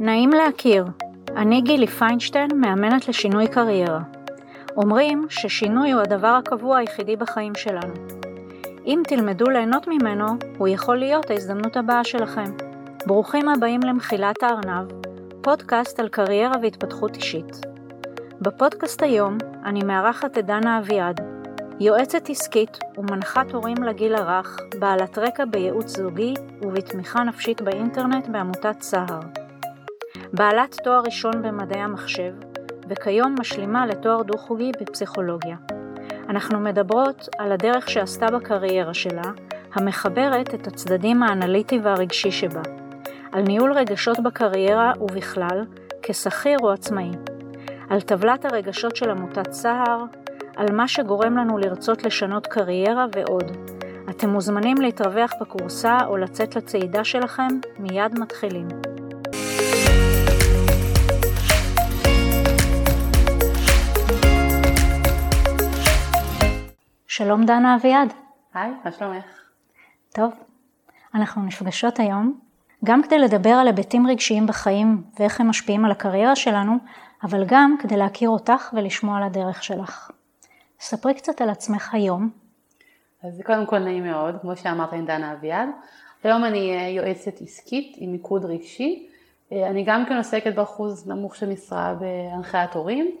נעים להכיר, אני גילי פיינשטיין, מאמנת לשינוי קריירה. אומרים ששינוי הוא הדבר הקבוע היחידי בחיים שלנו. אם תלמדו ליהנות ממנו, הוא יכול להיות ההזדמנות הבאה שלכם. ברוכים הבאים למחילת הארנב, פודקאסט על קריירה והתפתחות אישית. בפודקאסט היום אני מארחת את דנה אביעד, יועצת עסקית ומנחת הורים לגיל הרך, בעלת רקע בייעוץ זוגי ובתמיכה נפשית באינטרנט בעמותת סהר. בעלת תואר ראשון במדעי המחשב, וכיום משלימה לתואר דו-חוגי בפסיכולוגיה. אנחנו מדברות על הדרך שעשתה בקריירה שלה, המחברת את הצדדים האנליטי והרגשי שבה, על ניהול רגשות בקריירה ובכלל, כשכיר או עצמאי, על טבלת הרגשות של עמותת סהר, על מה שגורם לנו לרצות לשנות קריירה ועוד. אתם מוזמנים להתרווח בקורסה או לצאת לצעידה שלכם, מיד מתחילים. שלום דנה אביעד. היי, מה שלומך? טוב, אנחנו נפגשות היום גם כדי לדבר על היבטים רגשיים בחיים ואיך הם משפיעים על הקריירה שלנו, אבל גם כדי להכיר אותך ולשמוע על הדרך שלך. ספרי קצת על עצמך היום. אז קודם כל נעים מאוד, כמו שאמרת עם דנה אביעד. היום אני אה, יועצת עסקית עם מיקוד רגשי. אה, אני גם כן עוסקת באחוז נמוך של משרה בהנחיית הורים.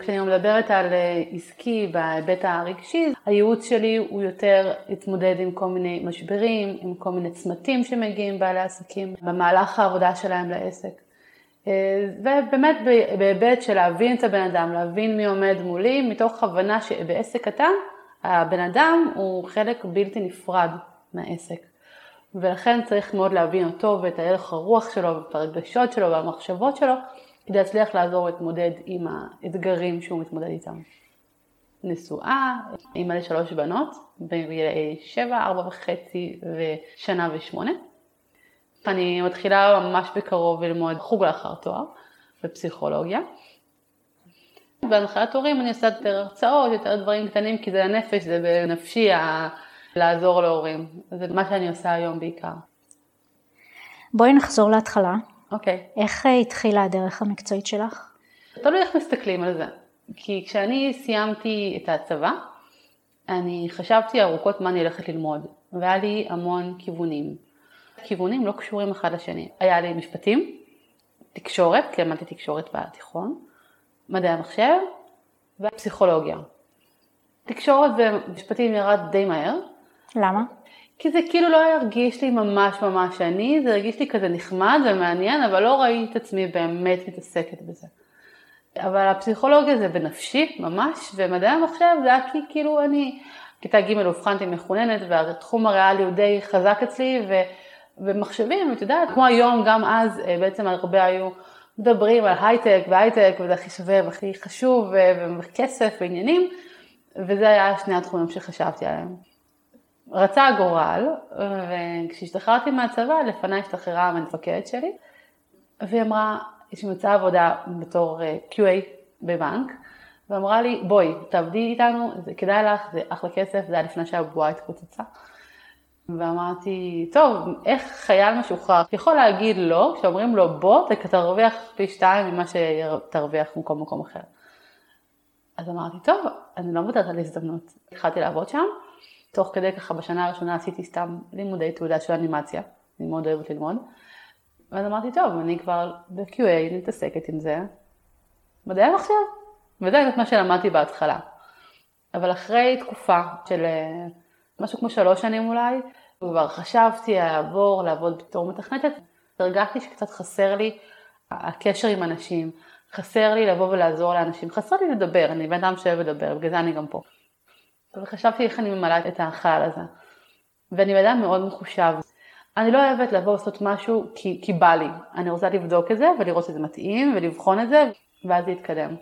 כשאני מדברת על אה, עסקי בהיבט הרגשי, הייעוץ שלי הוא יותר להתמודד עם כל מיני משברים, עם כל מיני צמתים שמגיעים בעלי עסקים במהלך העבודה שלהם לעסק. אה, ובאמת בהיבט של להבין את הבן אדם, להבין מי עומד מולי, מתוך הבנה שבעסק קטן הבן אדם הוא חלק בלתי נפרד מהעסק. ולכן צריך מאוד להבין אותו ואת הלך הרוח שלו ואת הרגשות שלו והמחשבות שלו כדי להצליח לעזור להתמודד עם האתגרים שהוא מתמודד איתם. נשואה, אימא לשלוש בנות, בגילאי שבע, ארבע וחצי ושנה ושמונה. אני מתחילה ממש בקרוב ללמוד חוג לאחר תואר בפסיכולוגיה. בהנחיית הורים אני עושה יותר הרצאות, יותר דברים קטנים, כי זה הנפש, זה בנפשי לעזור להורים. זה מה שאני עושה היום בעיקר. בואי נחזור להתחלה. אוקיי. Okay. איך התחילה הדרך המקצועית שלך? תלוי איך מסתכלים על זה. כי כשאני סיימתי את הצבא, אני חשבתי ארוכות מה אני הולכת ללמוד, והיה לי המון כיוונים. כיוונים לא קשורים אחד לשני. היה לי משפטים, תקשורת, כי למדתי תקשורת בתיכון, מדעי המחשב ופסיכולוגיה. תקשורת ומשפטים ירד די מהר. למה? כי זה כאילו לא הרגיש לי ממש ממש אני, זה הרגיש לי כזה נחמד ומעניין, אבל לא ראיתי את עצמי באמת מתעסקת בזה. אבל הפסיכולוגיה זה בנפשי ממש, ומדעי המחשב זה היה כי כאילו אני, כיתה ג' אובחנתי מחוננת והתחום הריאלי הוא די חזק אצלי, ו... ומחשבים, את יודעת, כמו היום, גם אז אה, בעצם הרבה היו מדברים על הייטק והייטק וזה הכי שווה והכי חשוב וכסף ועניינים, וזה היה שני התחומים שחשבתי עליהם. רצה הגורל, וכשהשתחררתי מהצבא, לפניי השתחררה המפקדת שלי, והיא אמרה, לי מצאה עבודה בתור אה, QA בבנק, ואמרה לי, בואי, תעבדי איתנו, זה כדאי לך, זה אחלה כסף, זה היה לפני שהבועה התפוצצה. ואמרתי, טוב, איך חייל משוחרר יכול להגיד לא, כשאומרים לו בוא, תרוויח פי שתיים ממה שתרוויח מכל מקום אחר. אז אמרתי, טוב, אני לא מוותרת על הזדמנות. התחלתי לעבוד שם, תוך כדי ככה בשנה הראשונה עשיתי סתם לימודי תעודה של אנימציה, אני מאוד אוהבת ללמוד. ואז אמרתי, טוב, אני כבר ב-QA, מתעסקת עם זה, מדעי המחשב. וזה מה שלמדתי בהתחלה. אבל אחרי תקופה של אה, משהו כמו שלוש שנים אולי, כבר חשבתי לעבור לעבוד בתור מתכנתת, הרגשתי שקצת חסר לי הקשר עם אנשים, חסר לי לבוא ולעזור לאנשים, חסר לי לדבר, אני בן אדם שאוהב לדבר, בגלל זה אני גם פה. וחשבתי איך אני ממלאה את החייל הזה. ואני בן אדם מאוד מחושב. אני לא אוהבת לבוא לעשות משהו כי, כי בא לי, אני רוצה לבדוק את זה ולראות שזה מתאים ולבחון את זה ואז להתקדם.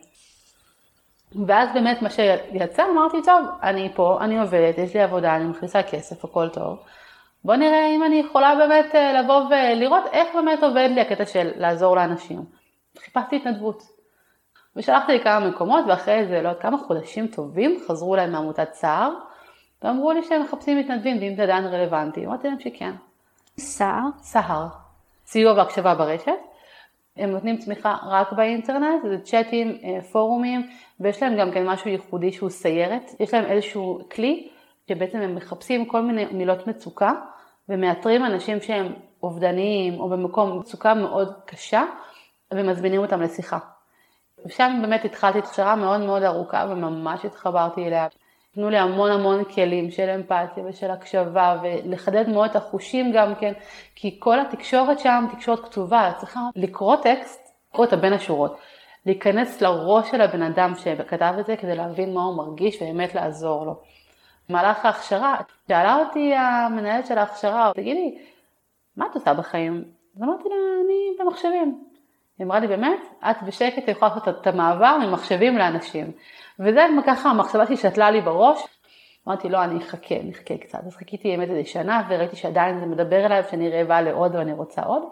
ואז באמת מה שיצא, אמרתי, טוב, אני פה, אני עובדת, יש לי עבודה, אני מכניסה כסף, הכל טוב. בוא נראה אם אני יכולה באמת אה, לבוא ולראות איך באמת עובד לי הקטע של לעזור לאנשים. חיפשתי התנדבות. ושלחתי לי כמה מקומות, ואחרי איזה, לא יודעת, כמה חודשים טובים, חזרו אליי מעמותת סער, ואמרו לי שהם מחפשים מתנדבים, ואם זה עדיין רלוונטי. אמרתי להם שכן. סער? סהר. סיוע והקשבה ברשת. הם נותנים תמיכה רק באינטרנט, זה צ'אטים, אה, פורומים, ויש להם גם כן משהו ייחודי שהוא סיירת, יש להם איזשהו כלי שבעצם הם מחפשים כל מיני מילות מצוקה ומאתרים אנשים שהם אובדניים או במקום מצוקה מאוד קשה ומזמינים אותם לשיחה. ושם באמת התחלתי הכשרה מאוד מאוד ארוכה וממש התחברתי אליה. נתנו לי המון המון כלים של אמפתיה ושל הקשבה ולחדד מאוד את החושים גם כן, כי כל התקשורת שם, תקשורת כתובה, צריכה לקרוא טקסט, לקרוא את בין השורות, להיכנס לראש של הבן אדם שכתב את זה כדי להבין מה הוא מרגיש ובאמת לעזור לו. במהלך ההכשרה, שאלה אותי המנהלת של ההכשרה, תגידי, מה את עושה בחיים? אז אמרתי לה, אני במחשבים. היא אמרה לי, באמת? את בשקט יכולה לעשות את המעבר ממחשבים לאנשים. וזה ככה המחשבה ששתלה לי בראש. אמרתי, לא, אני אחכה, אני אחכה קצת. אז חיכיתי באמת איזה שנה, וראיתי שעדיין זה מדבר אליי, שאני רעבה לעוד ואני רוצה עוד.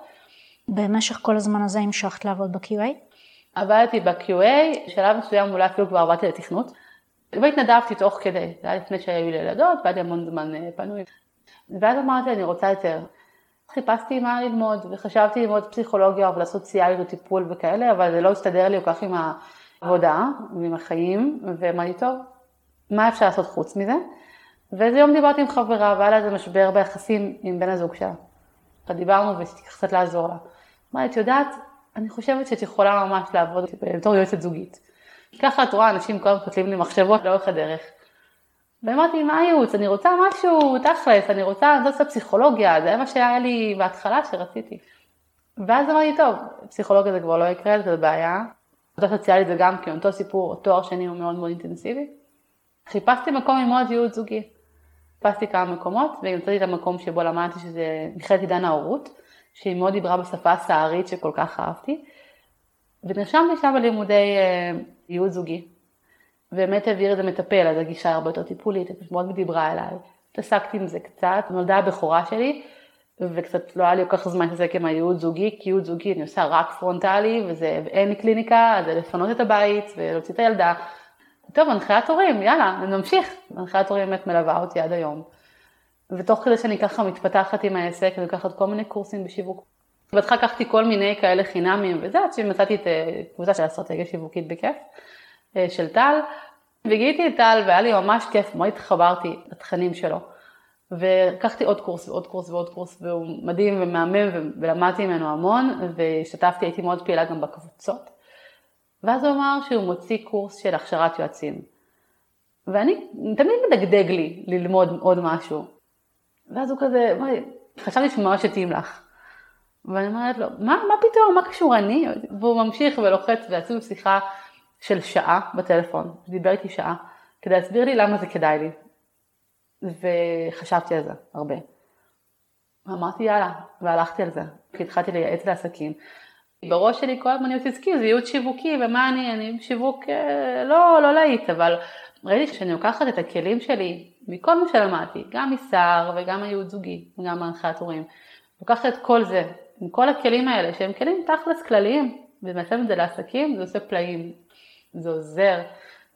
במשך כל הזמן הזה המשכת לעבוד ב-QA? עבדתי ב-QA, בשלב מסוים אולי אפילו כבר עבדתי לתכנות. והתנדבתי תוך כדי, זה היה לפני שהיו לי ילדות, והיה לי המון זמן אה, פנוי. ואז אמרתי, אני רוצה יותר. חיפשתי מה ללמוד, וחשבתי ללמוד פסיכולוגיה, עבודה סוציאלית וטיפול וכאלה, אבל זה לא הסתדר לי כל כך עם העבודה ועם החיים, ואמרתי, טוב, מה אפשר לעשות חוץ מזה? ואיזה יום דיברתי עם חברה, והיה לה איזה משבר ביחסים עם בן הזוג שלה. דיברנו ושהיא קצת לעזור לה. אמרתי, את יודעת, אני חושבת שאת יכולה ממש לעבוד בתור יועצת זוגית. ככה את רואה אנשים כל הזמן כותבים לי מחשבות לאורך הדרך. ואמרתי, מה הייעוץ? אני רוצה משהו תכלס, אני רוצה, אני רוצה פסיכולוגיה, זה מה שהיה לי בהתחלה שרציתי. ואז אמרתי, טוב, פסיכולוגיה זה כבר לא יקרה, זה בעיה. עבודה סוציאלית זה גם כן אותו סיפור, תואר שני הוא מאוד מאוד אינטנסיבי. חיפשתי מקום ללמוד ייעוץ זוגי. חיפשתי כמה מקומות, ומצאתי את המקום שבו למדתי שזה מכללת עידן ההורות, שהיא מאוד דיברה בשפה הסערית שכל כך אהבתי. ונרשמתי שם בלימודי אה, ייעוץ זוגי. ובאמת העביר איזה מטפל, אז הגישה הרבה יותר טיפולית, היא מאוד דיברה אליי. התעסקתי עם זה קצת, נולדה הבכורה שלי, וקצת לא היה לי כל כך זמן להתעסק עם הייעוד זוגי, כי ייעוד זוגי אני עושה רק פרונטלי, ואין לי קליניקה, אז זה לפנות את הבית ולהוציא את הילדה. טוב, הנחיית הורים, יאללה, נמשיך. הנחיית הורים באמת מלווה אותי עד היום. ותוך כדי שאני ככה מתפתחת עם העסק, אני לוקחת כל מיני קורסים בשיווק. בהתחלה לקחתי כל מיני כאלה חינמים וזה, עד שמצאתי את אה, קבוצה של אסטרטגיה שיווקית בכיף. אה, של טל, וגיליתי את טל והיה לי ממש כיף, מאוד התחברתי לתכנים שלו. ולקחתי עוד קורס ועוד קורס ועוד קורס, והוא מדהים ומהמם ולמדתי ממנו המון, והשתתפתי, הייתי מאוד פעילה גם בקבוצות. ואז הוא אמר שהוא מוציא קורס של הכשרת יועצים. ואני, תמיד מדגדג לי ללמוד עוד משהו. ואז הוא כזה, חשבתי שממש יתאים לך. ואני אומרת לו, מה, מה פתאום, מה קשור אני? והוא ממשיך ולוחץ ועשו שיחה של שעה בטלפון, דיבר איתי שעה, כדי להסביר לי למה זה כדאי לי. וחשבתי על זה הרבה. ואמרתי יאללה, והלכתי על זה, כי התחלתי לייעץ לעסקים. בראש שלי כל הזמן ייעוץ עסקי זה ייעוץ שיווקי, ומה אני, אני שיווק אה, לא, לא להיט, אבל ראיתי שאני לוקחת את הכלים שלי מכל מה שלמדתי, גם מסער וגם הייעוץ זוגי וגם מהנחיית הורים, לוקחת את כל זה, עם כל הכלים האלה שהם כלים תכלס כלליים, ומיישם את זה לעסקים, זה עושה פלאים. זה עוזר,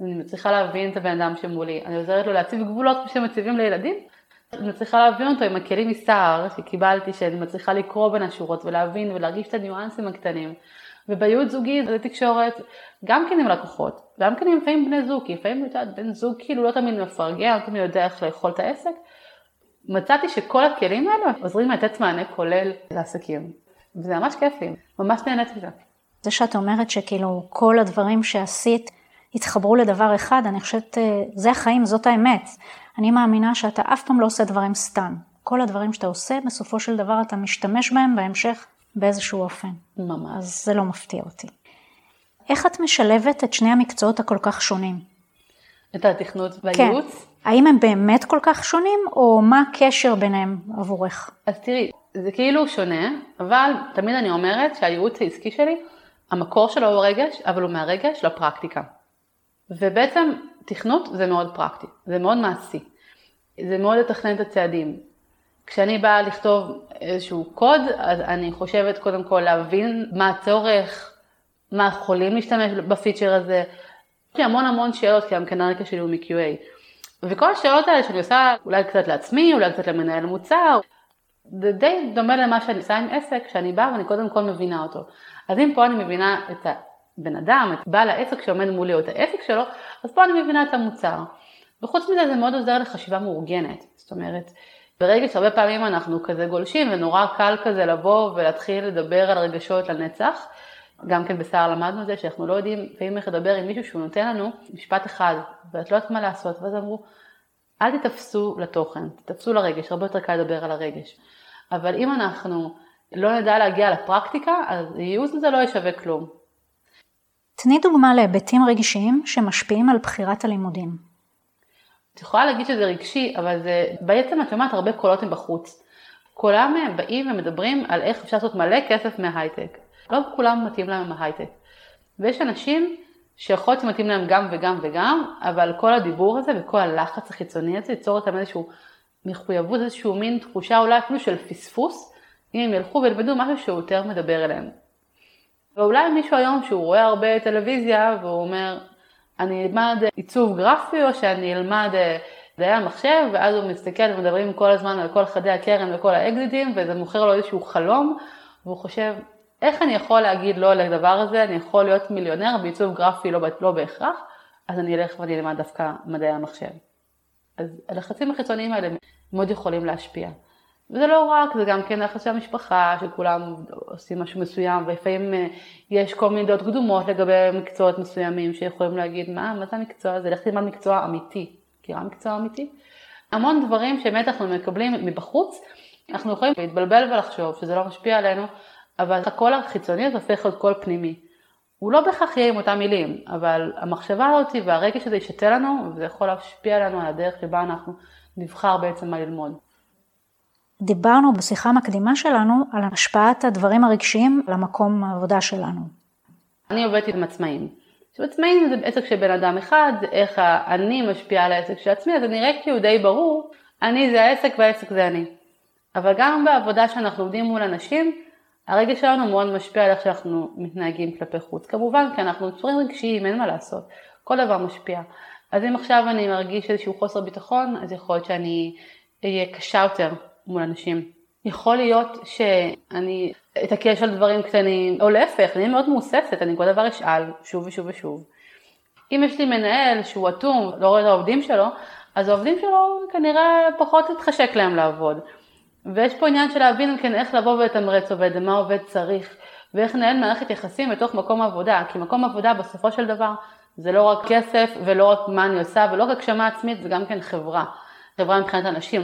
אני מצליחה להבין את הבן אדם שמולי, אני עוזרת לו להציב גבולות שמציבים לילדים, אני מצליחה להבין אותו עם הכלים מסער שקיבלתי, שאני מצליחה לקרוא בין השורות ולהבין ולהרגיש את הניואנסים הקטנים. ובייעוץ זוגי זה תקשורת גם כן עם לקוחות, גם כן עם לפעמים בני זוג, כי לפעמים את יודעת, בן זוג כאילו לא תמיד מפרגע, לא תמיד יודע איך לאכול את העסק. מצאתי שכל הכלים האלה עוזרים לתת מענה כולל לעסקים, וזה ממש כיף לי, ממש נהנית מזה. זה שאת אומרת שכאילו כל הדברים שעשית התחברו לדבר אחד, אני חושבת, אה, זה החיים, זאת האמת. אני מאמינה שאתה אף פעם לא עושה דברים סתם. כל הדברים שאתה עושה, בסופו של דבר אתה משתמש בהם בהמשך באיזשהו אופן. ממש. אז זה לא מפתיע אותי. איך את משלבת את שני המקצועות הכל כך שונים? את התכנות והייעוץ? כן. האם הם באמת כל כך שונים, או מה הקשר ביניהם עבורך? אז תראי, זה כאילו שונה, אבל תמיד אני אומרת שהייעוץ העסקי שלי המקור שלו הוא רגש, אבל הוא מהרגש לפרקטיקה. ובעצם תכנות זה מאוד פרקטי, זה מאוד מעשי. זה מאוד לתכנן את הצעדים. כשאני באה לכתוב איזשהו קוד, אז אני חושבת קודם כל להבין מה הצורך, מה יכולים להשתמש בפיצ'ר הזה. יש לי המון המון שאלות, כי הרקע שלי הוא מ-QA. וכל השאלות האלה שאני עושה אולי קצת לעצמי, אולי קצת למנהל מוצר, זה די דומה למה שאני עושה עם עסק, שאני באה ואני קודם כל מבינה אותו. אז אם פה אני מבינה את הבן אדם, את בעל העסק שעומד מולי או את העסק שלו, אז פה אני מבינה את המוצר. וחוץ מזה זה מאוד עוזר לחשיבה מאורגנת. זאת אומרת, ברגע שהרבה פעמים אנחנו כזה גולשים ונורא קל כזה לבוא ולהתחיל לדבר על רגשות לנצח, גם כן בסער למדנו את זה שאנחנו לא יודעים לפעמים איך לדבר עם מישהו שהוא נותן לנו משפט אחד ואת לא יודעת מה לעשות ואז אמרו אל תתפסו לתוכן, תתפסו לרגש, הרבה יותר קל לדבר על הרגש. אבל אם אנחנו לא נדע להגיע לפרקטיקה, אז ייעוץ הזה לא ישווה כלום. תני דוגמה להיבטים רגשיים שמשפיעים על בחירת הלימודים. את יכולה להגיד שזה רגשי, אבל זה בעצם את שומעת הרבה קולות מבחוץ. כולם באים ומדברים על איך אפשר לעשות מלא כסף מההייטק. לא כולם מתאים להם ההייטק. ויש אנשים שיכול להיות שמתאים להם גם וגם וגם, אבל כל הדיבור הזה וכל הלחץ החיצוני הזה ייצור אותם איזשהו מחויבות, איזשהו מין תחושה אולי אפילו של פספוס, אם הם ילכו וילמדו משהו שהוא יותר מדבר אליהם. ואולי מישהו היום שהוא רואה הרבה טלוויזיה והוא אומר, אני אלמד עיצוב גרפי או שאני אלמד מדעי המחשב, ואז הוא מסתכל ומדברים כל הזמן על כל חדי הקרן וכל האקזיטים, וזה מוכר לו איזשהו חלום, והוא חושב, איך אני יכול להגיד לא לדבר הזה, אני יכול להיות מיליונר בעיצוב גרפי לא, לא בהכרח, אז אני אלך ואני אלמד דווקא מדעי המחשב. אז הלחצים החיצוניים האלה מאוד יכולים להשפיע. וזה לא רק, זה גם כן לחץ של המשפחה, שכולם עושים משהו מסוים, ולפעמים אה, יש כל מיני דעות קדומות לגבי מקצועות מסוימים, שיכולים להגיד, מה, מה זה המקצוע הזה? לך תלמד מקצוע אמיתי. מכירה מקצוע אמיתי? המון דברים שבאמת אנחנו מקבלים מבחוץ, אנחנו יכולים להתבלבל ולחשוב שזה לא משפיע עלינו, אבל הקול החיצוני הזה הופך להיות קול פנימי. הוא לא בהכרח יהיה עם אותם מילים, אבל המחשבה הזאת והרגש הזה ישתה לנו, וזה יכול להשפיע עלינו על הדרך שבה אנחנו נבחר בעצם מה ללמוד. דיברנו בשיחה המקדימה שלנו על השפעת הדברים הרגשיים למקום העבודה שלנו. אני עובדת עם עצמאים. עכשיו עצמאים זה עסק של בן אדם אחד, זה איך אני משפיעה על העסק של עצמי, אז זה נראה כאילו די ברור, אני זה העסק והעסק זה אני. אבל גם בעבודה שאנחנו עובדים מול אנשים, הרגש שלנו מאוד משפיע על איך שאנחנו מתנהגים כלפי חוץ. כמובן, כי אנחנו צורים רגשיים, אין מה לעשות, כל דבר משפיע. אז אם עכשיו אני מרגיש איזשהו חוסר ביטחון, אז יכול להיות שאני אהיה קשה יותר מול אנשים. יכול להיות שאני אתעקש על דברים קטנים, או להפך, אני מאוד מהוססת, אני כל דבר אשאל שוב ושוב ושוב. אם יש לי מנהל שהוא אטום, לא רואה את העובדים שלו, אז העובדים שלו כנראה פחות יתחשק להם לעבוד. ויש פה עניין של להבין כן איך לבוא ולתמרץ עובד, ומה עובד צריך, ואיך לנהל מערכת יחסים בתוך מקום עבודה, כי מקום עבודה בסופו של דבר זה לא רק כסף ולא רק מה אני עושה ולא רק הגשמה עצמית, זה גם כן חברה, חברה מבחינת אנשים.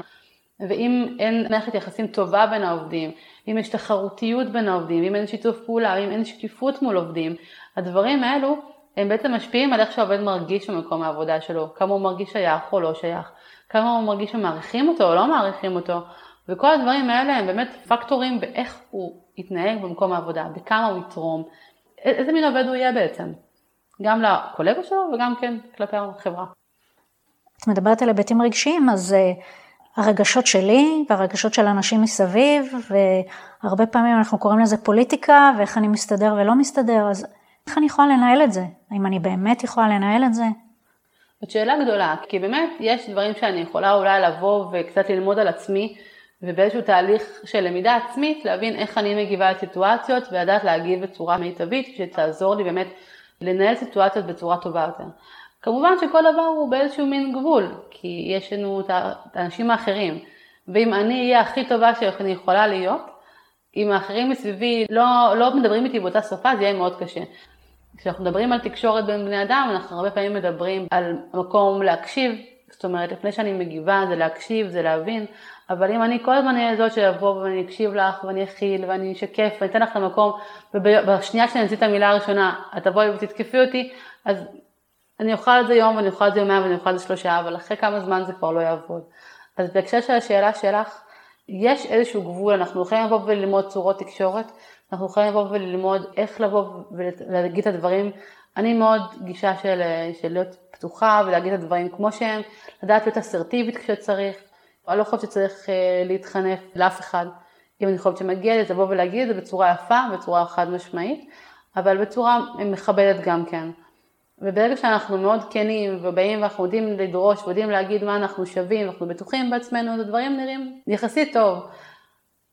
ואם אין מערכת יחסים טובה בין העובדים, אם יש תחרותיות בין העובדים, אם אין שיתוף פעולה, אם אין שקיפות מול עובדים, הדברים האלו הם בעצם משפיעים על איך שהעובד מרגיש במקום העבודה שלו, כמה הוא מרגיש שייך או לא שייך, כמה הוא מרגיש שמעריכים אותו או לא מעריכים אותו, וכל הדברים האלה הם באמת פקטורים באיך הוא יתנהג במקום העבודה, בכמה הוא יתרום, איזה מין עובד הוא יהיה בעצם, גם לקולגה שלו וגם כן כלפי החברה. את מדברת על היבטים רגשיים, אז אה, הרגשות שלי והרגשות של אנשים מסביב, והרבה פעמים אנחנו קוראים לזה פוליטיקה, ואיך אני מסתדר ולא מסתדר, אז איך אני יכולה לנהל את זה? האם אני באמת יכולה לנהל את זה? זאת שאלה גדולה, כי באמת יש דברים שאני יכולה אולי לבוא וקצת ללמוד על עצמי, ובאיזשהו תהליך של למידה עצמית, להבין איך אני מגיבה לסיטואציות, ולדעת להגיב בצורה מיטבית, שתעזור לי באמת לנהל סיטואציות בצורה טובה יותר. כמובן שכל דבר הוא באיזשהו מין גבול, כי יש לנו את האנשים האחרים, ואם אני אהיה הכי טובה שאני יכולה להיות, אם האחרים מסביבי לא, לא מדברים איתי באותה שפה, זה יהיה מאוד קשה. כשאנחנו מדברים על תקשורת בין בני אדם, אנחנו הרבה פעמים מדברים על מקום להקשיב, זאת אומרת, לפני שאני מגיבה זה להקשיב, זה להבין, אבל אם אני כל הזמן אהיה זאת שיבוא ואני אקשיב לך ואני אכיל ואני אשקף ואני אתן לך את המקום, ובשנייה שאני אמציא את המילה הראשונה, את תבואי ותתקפי אותי, אז אני אוכל את זה יום ואני אוכל את זה יומיים ואני אוכל את זה שלושה, אבל אחרי כמה זמן זה כבר לא יעבוד. אז בהקשר של השאלה שלך, יש איזשהו גבול, אנחנו יכולים לבוא וללמוד צורות תקשורת, אנחנו יכולים לבוא וללמוד איך לבוא ולהגיד את הדברים. אני מאוד גישה של, של להיות פתוחה ולהגיד את הדברים כמו שהם, לדעת להיות אסרטיבית כשצריך. אני לא חושבת שצריך אה, להתחנף לאף אחד. אם אני חושבת שמגיע לי, לבוא ולהגיד את זה בצורה יפה, בצורה חד משמעית, אבל בצורה מכבדת גם כן. וברגע שאנחנו מאוד כנים ובאים ואנחנו יודעים לדרוש ויודעים להגיד מה אנחנו שווים ואנחנו בטוחים בעצמנו, אז הדברים נראים יחסית טוב.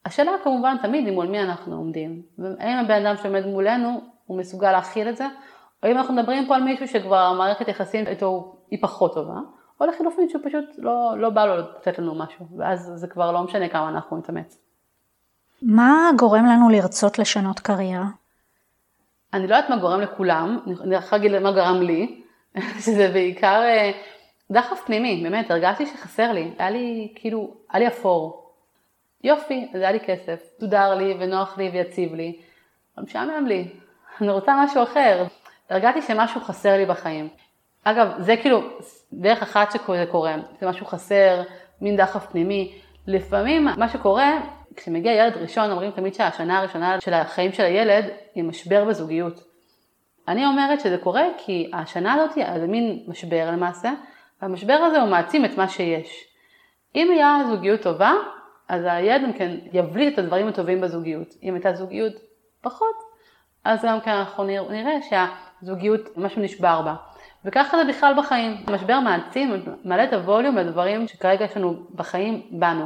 השאלה כמובן תמיד היא מול מי אנחנו עומדים. האם הבן אדם שעומד מולנו הוא מסוגל להכיל את זה, או אם אנחנו מדברים פה על מישהו שכבר המערכת יחסים איתו היא פחות טובה, או לחילופין שהוא פשוט לא, לא בא לו לתת לנו משהו, ואז זה כבר לא משנה כמה אנחנו נתאמץ. מה גורם לנו לרצות לשנות קריירה? אני לא יודעת מה גורם לכולם, אני יכולה להגיד מה גרם לי, שזה בעיקר אה, דחף פנימי, באמת, הרגשתי שחסר לי, היה לי כאילו, היה לי אפור. יופי, אז היה לי כסף, סודר לי ונוח לי ויציב לי, אבל משעמם לי, אני רוצה משהו אחר. הרגשתי שמשהו חסר לי בחיים. אגב, זה כאילו דרך אחת שזה קורה, זה משהו חסר, מין דחף פנימי. לפעמים מה שקורה, כשמגיע ילד ראשון, אומרים תמיד שהשנה הראשונה של החיים של הילד היא משבר בזוגיות. אני אומרת שזה קורה כי השנה הזאת זה מין משבר למעשה, והמשבר הזה הוא מעצים את מה שיש. אם היה זוגיות טובה, אז הילד גם כן יבליט את הדברים הטובים בזוגיות. אם הייתה זוגיות פחות, אז גם כן אנחנו נראה שהזוגיות, משהו נשבר בה. וככה זה בכלל בחיים. משבר מעצים, מעלה את הווליום לדברים שכרגע יש לנו בחיים בנו.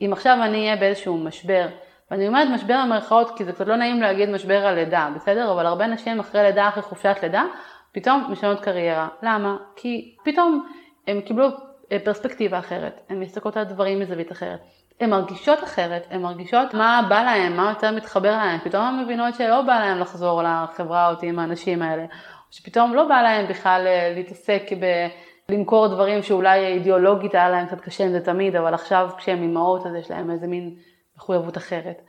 אם עכשיו אני אהיה באיזשהו משבר, ואני אומרת משבר במרכאות כי זה קצת לא נעים להגיד משבר על לידה, בסדר? אבל הרבה נשים אחרי לידה, אחרי חופשת לידה, פתאום משנות קריירה. למה? כי פתאום הם קיבלו אה, פרספקטיבה אחרת, הן מסתכלות על דברים מזווית אחרת. הן מרגישות אחרת, הן מרגישות מה בא להן, מה יותר מתחבר להן, פתאום הן מבינות שלא בא להן לחזור לחברה אותי עם האנשים האלה, שפתאום לא בא להם בכלל אה, להתעסק בלמכור דברים שאולי אידיאולוגית היה להם קצת קשה עם זה תמיד, אבל עכשיו כשהם אימהות אז יש להם איזה מין מחויבות אחרת.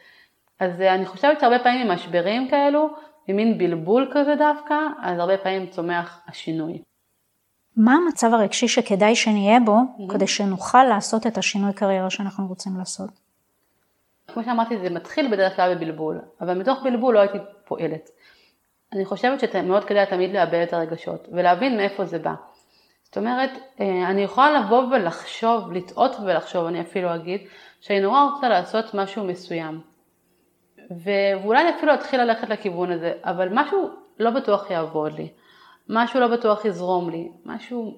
אז אה, אני חושבת שהרבה פעמים עם משברים כאלו, ממין בלבול כזה דווקא, אז הרבה פעמים צומח השינוי. מה המצב הרגשי שכדאי שנהיה בו, mm-hmm. כדי שנוכל לעשות את השינוי קריירה שאנחנו רוצים לעשות? כמו שאמרתי, זה מתחיל בדרך כלל בבלבול, אבל מתוך בלבול לא הייתי פועלת. אני חושבת שמאוד כדאי תמיד לאבד את הרגשות ולהבין מאיפה זה בא. זאת אומרת, אה, אני יכולה לבוא ולחשוב, לטעות ולחשוב, אני אפילו אגיד, שאני נורא רוצה לעשות משהו מסוים. ואולי אני אפילו אתחיל ללכת לכיוון הזה, אבל משהו לא בטוח יעבוד לי, משהו לא בטוח יזרום לי, משהו,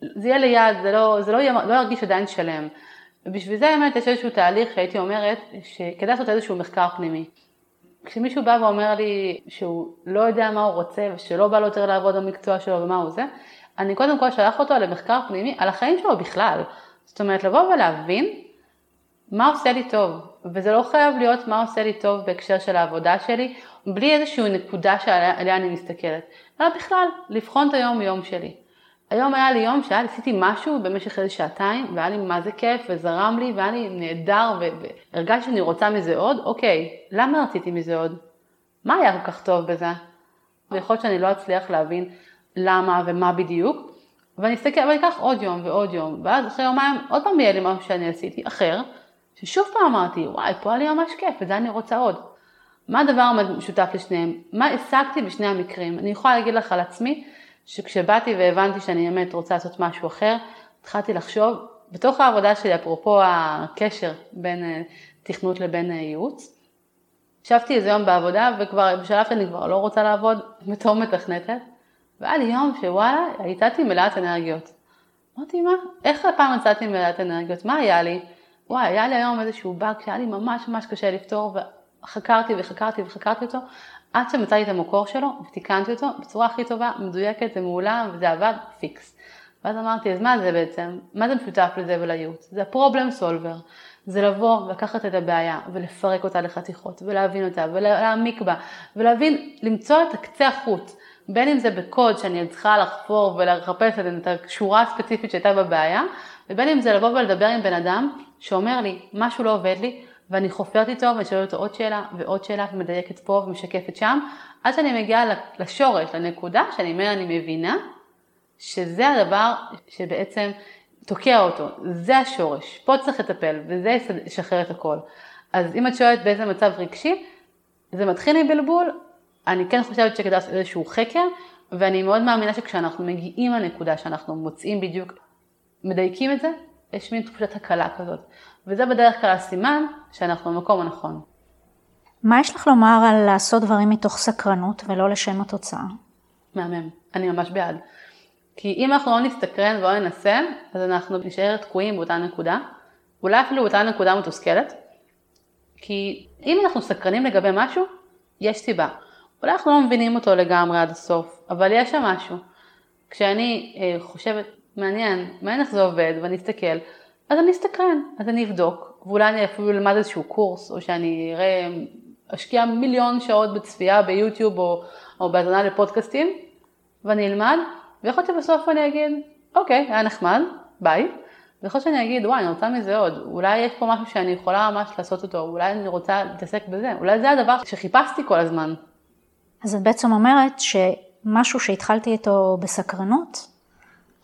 זה יהיה ליד, זה לא, זה לא, יהיה, לא ירגיש עדיין שלם. ובשביל זה באמת יש איזשהו תהליך שהייתי אומרת שכדאי לעשות איזשהו מחקר פנימי. כשמישהו בא ואומר לי שהוא לא יודע מה הוא רוצה ושלא בא לו יותר לעבוד במקצוע שלו ומה הוא זה, אני קודם כל שלח אותו למחקר פנימי על החיים שלו בכלל. זאת אומרת, לבוא ולהבין מה עושה לי טוב, וזה לא חייב להיות מה עושה לי טוב בהקשר של העבודה שלי, בלי איזושהי נקודה שעליה אני מסתכלת, אלא בכלל, לבחון את היום יום שלי. היום היה לי יום שהיה עשיתי משהו במשך איזה שעתיים, והיה לי מה זה כיף, וזרם לי, והיה לי נהדר, והרגשתי שאני רוצה מזה עוד, אוקיי, למה רציתי מזה עוד? מה היה כל כך טוב בזה? ויכול להיות שאני לא אצליח להבין למה ומה בדיוק, ואני אסתכל, ואני אקח עוד יום ועוד יום, ואז אחרי יומיים עוד פעם יהיה לי משהו שאני עשיתי אחר, ששוב פעם אמרתי, וואי, פה היה לי ממש כיף, וזה אני רוצה עוד. מה הדבר המשותף לשניהם? מה השגתי בשני המקרים? אני יכולה להגיד לך על עצמי, שכשבאתי והבנתי שאני באמת רוצה לעשות משהו אחר, התחלתי לחשוב, בתוך העבודה שלי, אפרופו הקשר בין אה, תכנות לבין אה, ייעוץ, ישבתי איזה יום בעבודה וכבר בשלב שאני כבר לא רוצה לעבוד בתור מתכנתת, והיה לי יום שוואלה, יצאתי מלאת אנרגיות. אמרתי, מה? איך הפעם יצאתי מלאת אנרגיות? מה היה לי? וואי, היה לי היום איזשהו באג שהיה לי ממש ממש קשה לפתור, וחקרתי וחקרתי וחקרתי אותו, עד שמצאתי את המקור שלו ותיקנתי אותו בצורה הכי טובה, מדויקת ומעולה, וזה עבד פיקס. ואז אמרתי, אז מה זה בעצם? מה זה משותף לזה ולייעוץ? זה ה-problem solver. זה לבוא ולקחת את הבעיה ולפרק אותה לחתיכות ולהבין אותה ולהעמיק בה ולהבין, למצוא את הקצה החוט. בין אם זה בקוד שאני צריכה לחפור ולחפש את השורה הספציפית שהייתה בבעיה, ובין אם זה לבוא ולדבר עם בן אדם שאומר לי, משהו לא עובד לי, ואני חופרת איתו ואני שואלת אותו עוד שאלה ועוד שאלה ומדייקת פה ומשקפת שם, עד שאני מגיעה לשורש, לנקודה שאני אומר, אני מבינה שזה הדבר שבעצם תוקע אותו, זה השורש, פה צריך לטפל וזה ישחרר את הכל. אז אם את שואלת באיזה מצב רגשי, זה מתחיל מבלבול, אני כן חושבת שכדאי לעשות איזשהו חקר, ואני מאוד מאמינה שכשאנחנו מגיעים לנקודה שאנחנו מוצאים בדיוק, מדייקים את זה, יש מין תחושת הקלה כזאת. וזה בדרך כלל הסימן שאנחנו במקום הנכון. מה יש לך לומר על לעשות דברים מתוך סקרנות ולא לשם התוצאה? מהמם, אני ממש בעד. כי אם אנחנו לא נסתקרן ולא ננסה, אז אנחנו נשאר תקועים באותה נקודה, אולי אפילו באותה נקודה מתוסכלת, כי אם אנחנו סקרנים לגבי משהו, יש סיבה. אולי אנחנו לא מבינים אותו לגמרי עד הסוף, אבל יש שם משהו. כשאני אה, חושבת, מעניין, מעניין איך זה עובד, ואני אסתכל, אז אני אסתקרן, אז אני אבדוק, ואולי אני אפילו אלמד איזשהו קורס, או שאני אראה, אשקיע מיליון שעות בצפייה ביוטיוב או, או בהאזנה לפודקאסטים, ואני אלמד, ויכול להיות שבסוף אני אגיד, אוקיי, היה נחמד, ביי. ויכול להיות שאני אגיד, וואי, אני רוצה מזה עוד, אולי יש פה משהו שאני יכולה ממש לעשות אותו, אולי אני רוצה להתעסק בזה, אולי זה הדבר שחיפשתי כל הזמן. אז את בעצם אומרת שמשהו שהתחלתי איתו בסקרנות,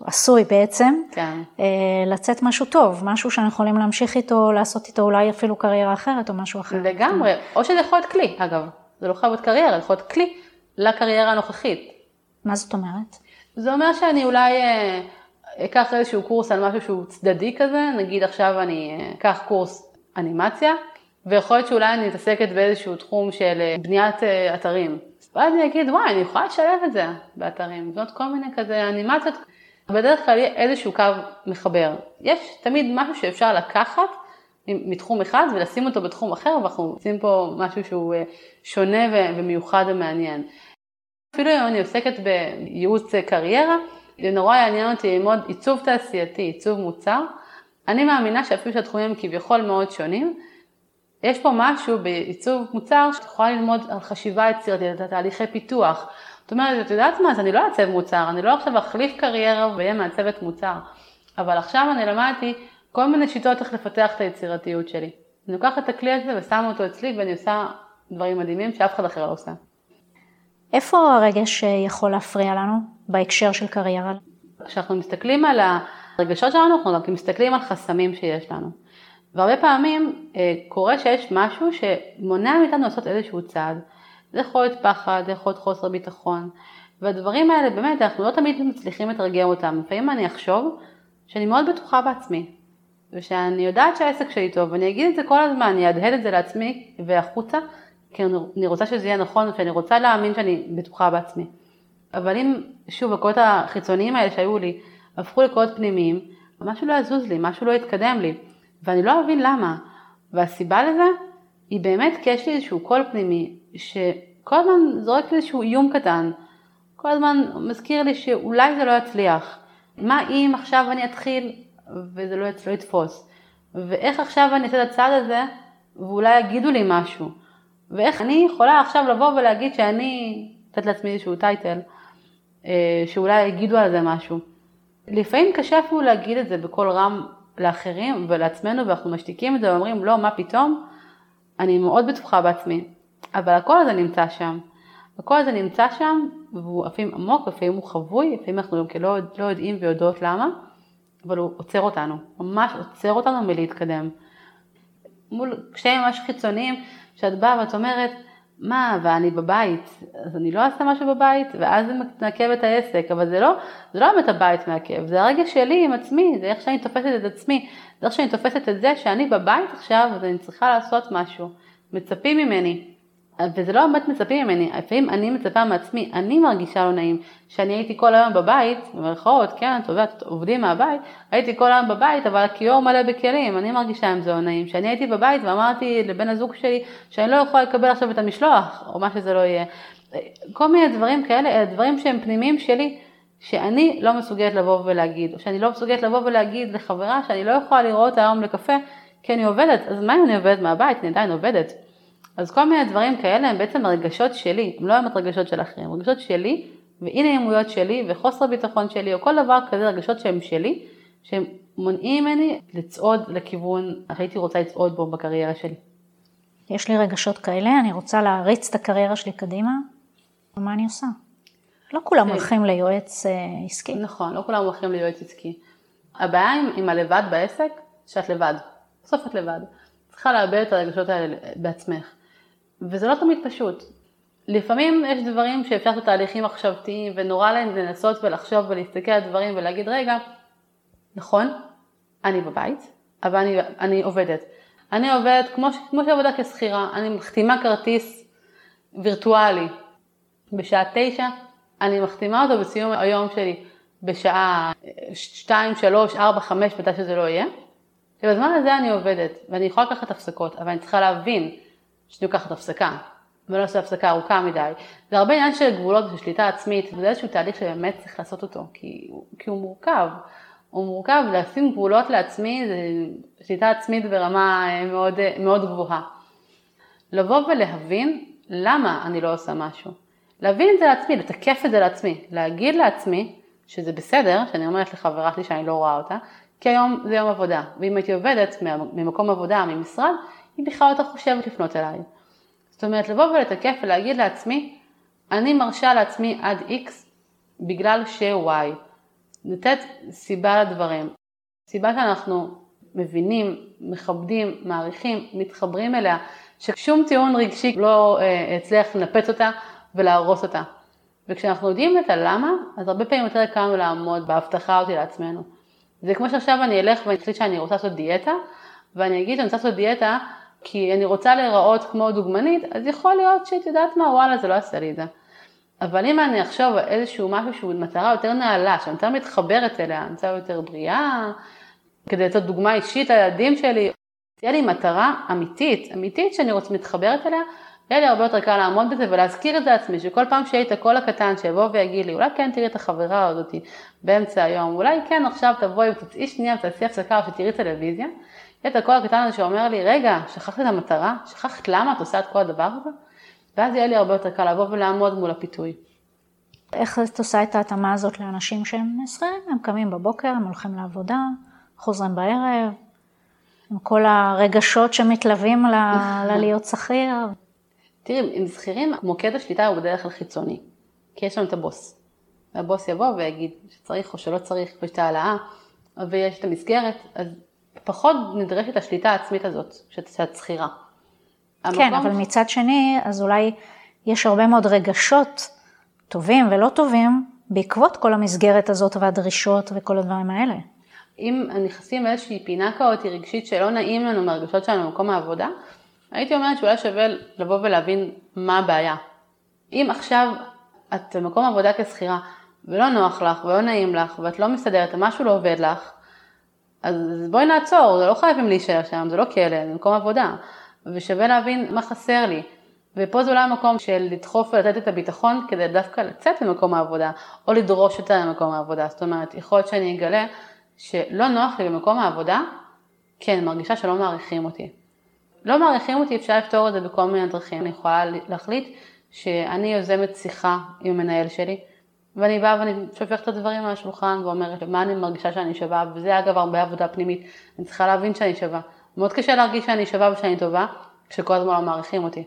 עשוי בעצם, כן. אה, לצאת משהו טוב, משהו שאנחנו יכולים להמשיך איתו, לעשות איתו אולי אפילו קריירה אחרת או משהו אחר. לגמרי, או שזה יכול להיות כלי, אגב, זה לא חייב להיות קריירה, זה יכול להיות כלי לקריירה הנוכחית. מה זאת אומרת? זה אומר שאני אולי אה, אקח איזשהו קורס על משהו שהוא צדדי כזה, נגיד עכשיו אני אה, אקח קורס אנימציה, ויכול להיות שאולי אני מתעסקת באיזשהו תחום של בניית אתרים. ואז אני אגיד, וואי, אני יכולה לשלב את זה באתרים, לבנות כל מיני כזה אנימציות. בדרך כלל יהיה איזשהו קו מחבר. יש תמיד משהו שאפשר לקחת מתחום אחד ולשים אותו בתחום אחר, ואנחנו עושים פה משהו שהוא שונה ומיוחד ומעניין. אפילו אם אני עוסקת בייעוץ קריירה, זה נורא יעניין אותי ללמוד עיצוב תעשייתי, עיצוב מוצר. אני מאמינה שאפילו שהתחומים הם כביכול מאוד שונים, יש פה משהו בעיצוב מוצר שאת יכולה ללמוד על חשיבה יצירתית, על תהליכי פיתוח. זאת אומרת, את יודעת מה, אז אני לא אעצב מוצר, אני לא עכשיו אחליף קריירה ואהיה מעצבת מוצר, אבל עכשיו אני למדתי כל מיני שיטות איך לפתח את היצירתיות שלי. אני לוקחת את הכלי הזה ושמה אותו אצלי ואני עושה דברים מדהימים שאף אחד אחר לא עושה. איפה הרגש יכול להפריע לנו בהקשר של קריירה? כשאנחנו מסתכלים על הרגשות שלנו, אנחנו גם מסתכלים על חסמים שיש לנו. והרבה פעמים אה, קורה שיש משהו שמונע מאיתנו לעשות איזשהו צעד. זה יכול להיות פחד, זה יכול להיות חוסר ביטחון. והדברים האלה באמת, אנחנו לא תמיד מצליחים לתרגם אותם. לפעמים אני אחשוב שאני מאוד בטוחה בעצמי, ושאני יודעת שהעסק שלי טוב, ואני אגיד את זה כל הזמן, אני אהדהד את זה לעצמי והחוצה, כי אני רוצה שזה יהיה נכון, שאני רוצה להאמין שאני בטוחה בעצמי. אבל אם, שוב, הקולות החיצוניים האלה שהיו לי, הפכו לקולות פנימיים, משהו לא יזוז לי, משהו לא יתקדם לי, ואני לא אבין למה. והסיבה לזה היא באמת כי יש לי איזשהו קול פנימי, שכל הזמן זורק איזשהו איום קטן, כל הזמן מזכיר לי שאולי זה לא יצליח. מה אם עכשיו אני אתחיל וזה לא, לא יתפוס? ואיך עכשיו אני אעשה את הצעד הזה ואולי יגידו לי משהו? ואיך אני יכולה עכשיו לבוא ולהגיד שאני, לתת לעצמי איזשהו טייטל, אה, שאולי יגידו על זה משהו. לפעמים קשה אפילו להגיד את זה בקול רם לאחרים ולעצמנו ואנחנו משתיקים את זה ואומרים לא, מה פתאום, אני מאוד בטוחה בעצמי, אבל הקול הזה נמצא שם. הקול הזה נמצא שם והוא לפעמים עמוק, לפעמים הוא חבוי, לפעמים אנחנו גם לא, לא יודעים ויודעות למה, אבל הוא עוצר אותנו, ממש עוצר אותנו מלהתקדם. מול קשיים ממש חיצוניים, שאת באה ואת אומרת, מה, ואני בבית, אז אני לא אעשה משהו בבית, ואז זה מעכב את העסק, אבל זה לא, זה לא באמת הבית מעכב, זה הרגע שלי עם עצמי, זה איך שאני תופסת את עצמי, זה איך שאני תופסת את זה שאני בבית עכשיו, ואני צריכה לעשות משהו, מצפים ממני, וזה לא באמת מצפים ממני, לפעמים אני מצפה מעצמי, אני מרגישה לא נעים, שאני הייתי כל היום בבית, במרכאות, כן, את יודעת, עובדים מהבית, הייתי כל היום בבית, אבל הכיור מלא בכלים, אני מרגישה עם זה לא נעים, שאני הייתי בבית ואמרתי לבן הזוג שלי שאני לא יכולה לקבל עכשיו את המשלוח, או מה שזה לא יהיה. כל מיני דברים כאלה, דברים שהם פנימיים שלי, שאני לא מסוגלת לבוא ולהגיד, או שאני לא מסוגלת לבוא ולהגיד לחברה שאני לא יכולה לראות היום לקפה, כי אני עובדת, אז מה אם אני עובדת מהבית, אני עדיין עובדת. אז כל מיני דברים כאלה הם בעצם הרגשות שלי, הם לא הם הרגשות של אחרים, הרגשות שלי ואי נעימויות שלי וחוסר ביטחון שלי או כל דבר כזה, רגשות שהם שלי, שהם מונעים ממני לצעוד לכיוון שהייתי רוצה לצעוד בו בקריירה שלי. יש לי רגשות כאלה, אני רוצה להריץ את הקריירה שלי קדימה, ומה אני עושה? לא כולם כן. הולכים ליועץ אה, עסקי. נכון, לא כולם הולכים ליועץ עסקי. הבעיה עם, עם הלבד בעסק, שאת לבד. בסוף את לבד. צריכה לאבד את הרגשות האלה בעצמך. וזה לא תמיד פשוט. לפעמים יש דברים שאפשר לעשות תהליכים מחשבתיים ונורא להם לנסות ולחשוב ולהסתכל על דברים ולהגיד רגע, נכון, אני בבית, אבל אני, אני עובדת. אני עובדת כמו, כמו שעבודה כשכירה, אני מחתימה כרטיס וירטואלי בשעה תשע, אני מחתימה אותו בסיום היום שלי בשעה שתיים, שלוש, ארבע, חמש, מתי שזה לא יהיה. ובזמן הזה אני עובדת, ואני יכולה לקחת הפסקות, אבל אני צריכה להבין שאני לוקחת הפסקה, ולא לעשות הפסקה ארוכה מדי. זה הרבה עניין של גבולות ושל שליטה עצמית, וזה איזשהו תהליך שבאמת צריך לעשות אותו, כי, כי הוא מורכב. הוא מורכב, לשים גבולות לעצמי זה שליטה עצמית ברמה אה, מאוד, אה, מאוד גבוהה. לבוא ולהבין למה אני לא עושה משהו. להבין את זה לעצמי, לתקף את זה לעצמי, להגיד לעצמי שזה בסדר, שאני אומרת לחברה שלי שאני לא רואה אותה, כי היום זה יום עבודה, ואם הייתי עובדת ממקום עבודה, ממשרד, היא בכלל יותר חושבת לפנות אליי. זאת אומרת, לבוא ולתקף ולהגיד לעצמי, אני מרשה לעצמי עד X בגלל ש-Y. לתת סיבה לדברים. סיבה שאנחנו מבינים, מכבדים, מעריכים, מתחברים אליה, ששום טיעון רגשי לא אה, הצליח לנפץ אותה ולהרוס אותה. וכשאנחנו יודעים את הלמה, אז הרבה פעמים יותר קל לנו לעמוד בהבטחה אותי לעצמנו. זה כמו שעכשיו אני אלך ואני אחליט שאני רוצה לעשות דיאטה, ואני אגיד שאני רוצה לעשות דיאטה כי אני רוצה להיראות כמו דוגמנית, אז יכול להיות שאת יודעת מה, וואלה, זה לא יעשה לי את זה. אבל אם אני אחשוב על איזשהו משהו שהוא מטרה יותר נעלה, שאני יותר מתחברת אליה, אני רוצה יותר בריאה, כדי לתת דוגמה אישית לילדים שלי, תהיה לי מטרה אמיתית, אמיתית שאני רוצה מתחברת אליה, יהיה לי הרבה יותר קל לעמוד בזה ולהזכיר את זה לעצמי, שכל פעם שיהיה את הקול הקטן שיבוא ויגיד לי, אולי כן תראי את החברה הזאתי באמצע היום, אולי כן עכשיו תבואי ותצאי שנייה ותעשי הפסקה או שתראי טלוויזיה, את הקול הקטן הזה שאומר לי, רגע, שכחת את המטרה? שכחת למה את עושה את כל הדבר הזה? ואז יהיה לי הרבה יותר קל לבוא ולעמוד מול הפיתוי. איך את עושה את ההתאמה הזאת לאנשים שהם שכירים? הם קמים בבוקר, הם הולכים לעבודה, חוזרים בערב, עם כל הרגשות שמתלווים ללהיות שכיר. תראי, עם שכירים, מוקד השליטה הוא בדרך כלל חיצוני, כי יש לנו את הבוס. והבוס יבוא ויגיד שצריך או שלא צריך, ויש את העלאה, ויש את המסגרת, אז פחות נדרשת השליטה העצמית הזאת, שאת שכירה. כן, אבל ש... מצד שני, אז אולי יש הרבה מאוד רגשות טובים ולא טובים בעקבות כל המסגרת הזאת והדרישות וכל הדברים האלה. אם נכנסים לאיזושהי פינה כאותי רגשית שלא נעים לנו מהרגשות שלנו במקום העבודה, הייתי אומרת שאולי שווה לבוא ולהבין מה הבעיה. אם עכשיו את במקום עבודה כשכירה ולא נוח לך ולא נעים לך ואת לא מסתדרת ומשהו לא עובד לך, אז בואי נעצור, זה לא חייבים להישאר שם, זה לא כלא, זה מקום עבודה. ושווה להבין מה חסר לי. ופה זה אולי המקום של לדחוף ולתת את הביטחון כדי דווקא לצאת למקום העבודה, או לדרוש יותר למקום העבודה. זאת אומרת, יכול להיות שאני אגלה שלא נוח לי במקום העבודה, כן, מרגישה שלא מעריכים אותי. לא מעריכים אותי, אפשר לפתור את זה בכל מיני דרכים. אני יכולה להחליט שאני יוזמת שיחה עם המנהל שלי, ואני באה ואני שופכת את הדברים על השולחן ואומרת מה אני מרגישה שאני שווה, וזה אגב הרבה עבודה פנימית, אני צריכה להבין שאני שווה. מאוד קשה להרגיש שאני שווה ושאני טובה, כשכל הזמן לא מעריכים אותי.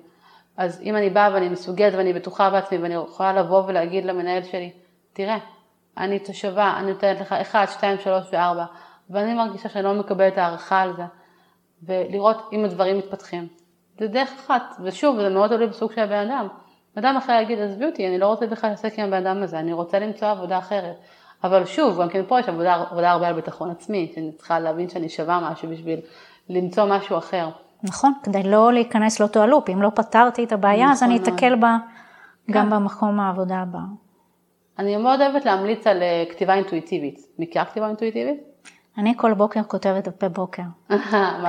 אז אם אני באה ואני מסוגלת ואני בטוחה בעצמי ואני יכולה לבוא ולהגיד למנהל שלי, תראה, אני שווה, אני נותנת לך 1, 2, 3 ו-4, ואני מרגישה שאני לא מקבלת הערכה על זה, ולראות אם הדברים מתפתחים. זה דרך אחת, ושוב, זה מאוד תלוי בסוג של הבן אדם. אדם אחר יגיד, עזבי אותי, אני לא רוצה בכלל להתעסק עם הבן אדם הזה, אני רוצה למצוא עבודה אחרת. אבל שוב, גם כן פה יש עבודה, עבודה הרבה על ביטחון עצמי, שאני צריכה להבין שאני שווה משהו בשביל למצוא משהו אחר. נכון, כדי לא להיכנס לאותו הלופ, אם לא פתרתי את הבעיה נכון אז אני אתקל בה גם כן. במקום העבודה הבא. אני מאוד אוהבת להמליץ על אה, כתיבה אינטואיטיבית. מכירה כתיבה אינטואיטיבית? אני כל בוקר כותבת דפי בוקר.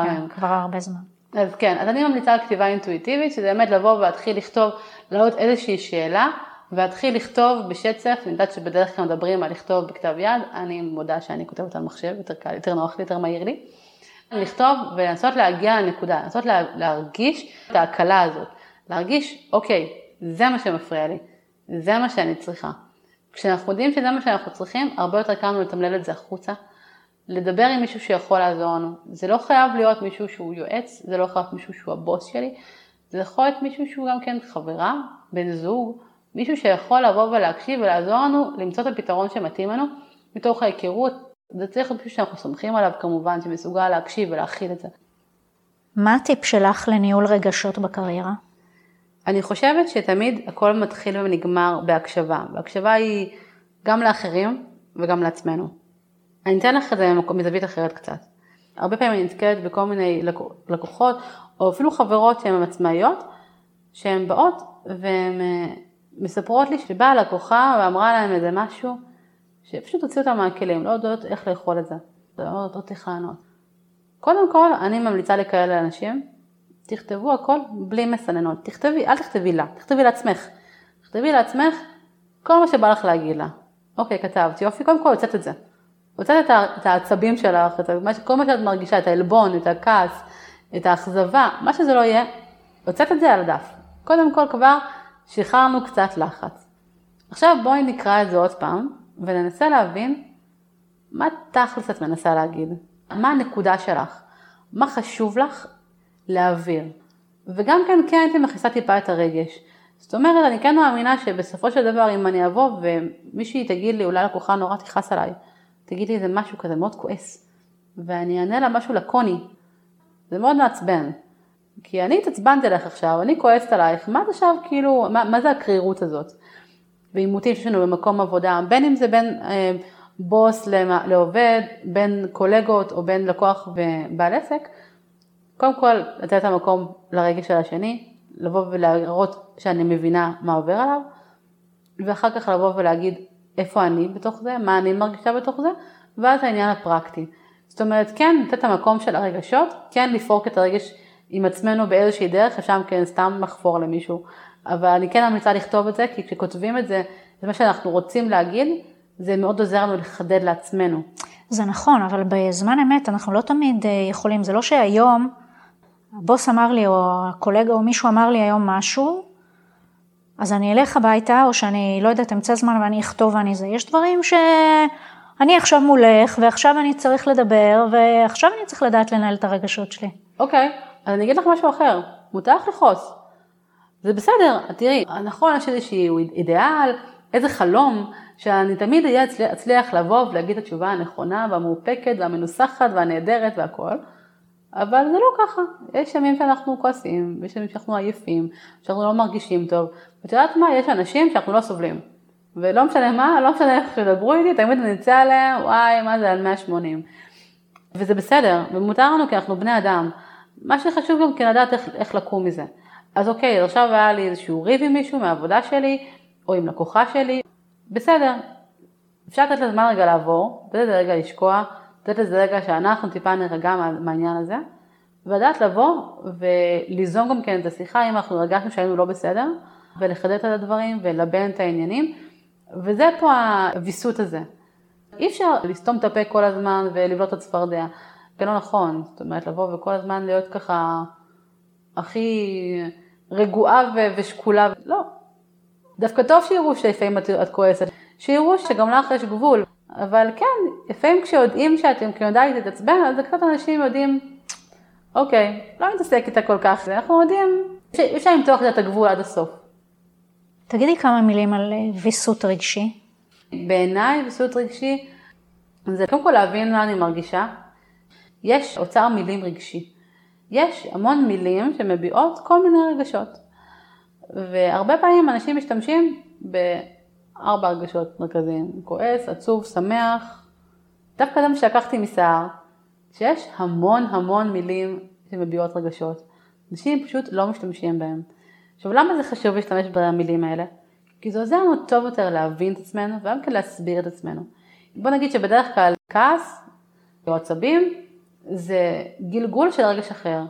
כן, כבר הרבה זמן. אז כן, אז אני ממליצה על כתיבה אינטואיטיבית, שזה באמת לבוא ולהתחיל לכתוב, להעלות איזושהי שאלה, ולהתחיל לכתוב בשצף, אני יודעת שבדרך כלל מדברים על לכתוב בכתב יד, אני מודה שאני כותבת על מחשב, יותר קל, יותר נוח לי, יותר מהיר לי. לכתוב ולנסות להגיע לנקודה, לנסות לה, להרגיש את ההקלה הזאת, להרגיש, אוקיי, זה מה שמפריע לי, זה מה שאני צריכה. כשאנחנו יודעים שזה מה שאנחנו צריכים, הרבה יותר קל לנו לתמלל את זה החוצה, לדבר עם מישהו שיכול לעזור לנו. זה לא חייב להיות מישהו שהוא יועץ, זה לא חייב להיות מישהו שהוא הבוס שלי, זה יכול להיות מישהו שהוא גם כן חברה, בן זוג, מישהו שיכול לבוא ולהקשיב ולעזור לנו למצוא את הפתרון שמתאים לנו מתוך ההיכרות, זה צריך להיות מישהו שאנחנו סומכים עליו כמובן, שמסוגל להקשיב ולהכיל את זה. מה הטיפ שלך לניהול רגשות בקריירה? אני חושבת שתמיד הכל מתחיל ונגמר בהקשבה, והקשבה היא גם לאחרים וגם לעצמנו. אני אתן לך את זה מזווית אחרת קצת. הרבה פעמים אני נתקלת בכל מיני לקוחות, או אפילו חברות שהן עצמאיות, שהן באות והן אה, מספרות לי שבאה לקוחה ואמרה להם איזה משהו, שפשוט הוציאו אותם מהכלים, לא יודעות איך לאכול את זה, לא יודעות איך לענות. קודם כל, אני ממליצה לכאלה אנשים, תכתבו הכל בלי מסננות. תכתבי, אל תכתבי לה, תכתבי לעצמך. תכתבי לעצמך כל מה שבא לך להגיד לה. אוקיי, כתבת, יופי, קודם כל הוצאת את זה. הוצאת את, העצבים שלך, את כל מה שאת מרגישה, את העלבון, את הכעס, את האכזבה, מה שזה לא יהיה, הוצאת את זה על הדף. קודם כל כבר שחררנו קצת לחץ. עכשיו בואי נקרא את זה עוד פעם, וננסה להבין מה תכלס את מנסה להגיד, מה הנקודה שלך, מה חשוב לך להעביר. וגם כן, כן הייתי מכניסה טיפה את הרגש. זאת אומרת, אני כן מאמינה שבסופו של דבר, אם אני אבוא ומישהי תגיד לי, אולי לקוחה נורא תכעס עליי, תגיד לי איזה משהו כזה מאוד כועס, ואני אענה לה משהו לקוני, זה מאוד מעצבן. כי אני התעצבנתי עליך עכשיו, אני כועסת עלייך, מה את עכשיו כאילו, מה, מה זה הקרירות הזאת? ועימותים שיש לנו במקום עבודה, בין אם זה בין אה, בוס לעובד, בין קולגות או בין לקוח ובעל עסק, קודם כל לתת המקום לרגש של השני, לבוא ולהראות שאני מבינה מה עובר עליו, ואחר כך לבוא ולהגיד איפה אני בתוך זה, מה אני מרגישה בתוך זה, ואז העניין הפרקטי. זאת אומרת, כן, לתת את המקום של הרגשות, כן לפרוק את הרגש עם עצמנו באיזושהי דרך, אפשר כן סתם לחפור למישהו, אבל אני כן ממליצה לכתוב את זה, כי כשכותבים את זה, זה מה שאנחנו רוצים להגיד, זה מאוד עוזר לנו לחדד לעצמנו. זה נכון, אבל בזמן אמת אנחנו לא תמיד אה, יכולים, זה לא שהיום הבוס אמר לי, או הקולגה או מישהו אמר לי היום משהו, אז אני אלך הביתה, או שאני, לא יודעת, אמצא זמן ואני אכתוב ואני זה. יש דברים שאני עכשיו מולך, ועכשיו אני צריך לדבר, ועכשיו אני צריך לדעת לנהל את הרגשות שלי. אוקיי, okay. אז אני אגיד לך משהו אחר, מותר לך לכעוס. זה בסדר, תראי, נכון, יש איזשהו אידיאל, איזה חלום, שאני תמיד אצליח לבוא ולהגיד את התשובה הנכונה והמאופקת והמנוסחת והנהדרת והכל. אבל זה לא ככה, יש ימים שאנחנו כועסים, ויש ימים שאנחנו עייפים, שאנחנו לא מרגישים טוב, ואת יודעת מה, יש אנשים שאנחנו לא סובלים, ולא משנה מה, לא משנה איך שדברו איתי, תמיד אני אצא עליהם, וואי, מה זה על 180. וזה בסדר, ומותר לנו כי אנחנו בני אדם. מה שחשוב גם כן לדעת איך, איך לקום מזה. אז אוקיי, עכשיו היה לי איזשהו ריב עם מישהו מהעבודה שלי, או עם לקוחה שלי, בסדר, אפשר לתת לזמן רגע לעבור, לתת לזה רגע לשקוע, לתת לזה רגע שאנחנו טיפה נרגע מה, מהעניין הזה, ולדעת לבוא וליזום גם כן את השיחה אם אנחנו הרגשנו שהיינו לא בסדר, ולחדד את הדברים ולבן את העניינים, וזה פה הוויסות הזה. אי אפשר לסתום את הפה כל הזמן ולבלוט את הצפרדע, זה לא נכון, זאת אומרת לבוא וכל הזמן להיות ככה הכי רגועה ושקולה, לא. דווקא טוב שיראו שלפעמים את כועסת, שיראו שגם לך יש גבול. אבל כן, לפעמים כשיודעים שאתם כיודעת להתעצבן, אז קצת אנשים יודעים, אוקיי, לא מתעסק איתה כל כך, אנחנו יודעים שאי אפשר למתוח את הגבול עד הסוף. תגידי כמה מילים על אה, ויסות רגשי. בעיניי ויסות רגשי זה קודם כל להבין מה אני מרגישה. יש אוצר מילים רגשי. יש המון מילים שמביעות כל מיני רגשות. והרבה פעמים אנשים משתמשים ב... ארבע הרגשות מרכזיים, כועס, עצוב, שמח, דווקא זה מה שלקחתי מסער, שיש המון המון מילים שמביעות רגשות, אנשים פשוט לא משתמשים בהם. עכשיו למה זה חשוב להשתמש במילים האלה? כי זה עוזר לנו טוב יותר להבין את עצמנו וגם כן להסביר את עצמנו. בוא נגיד שבדרך כלל כעס או עצבים זה גלגול של רגש אחר.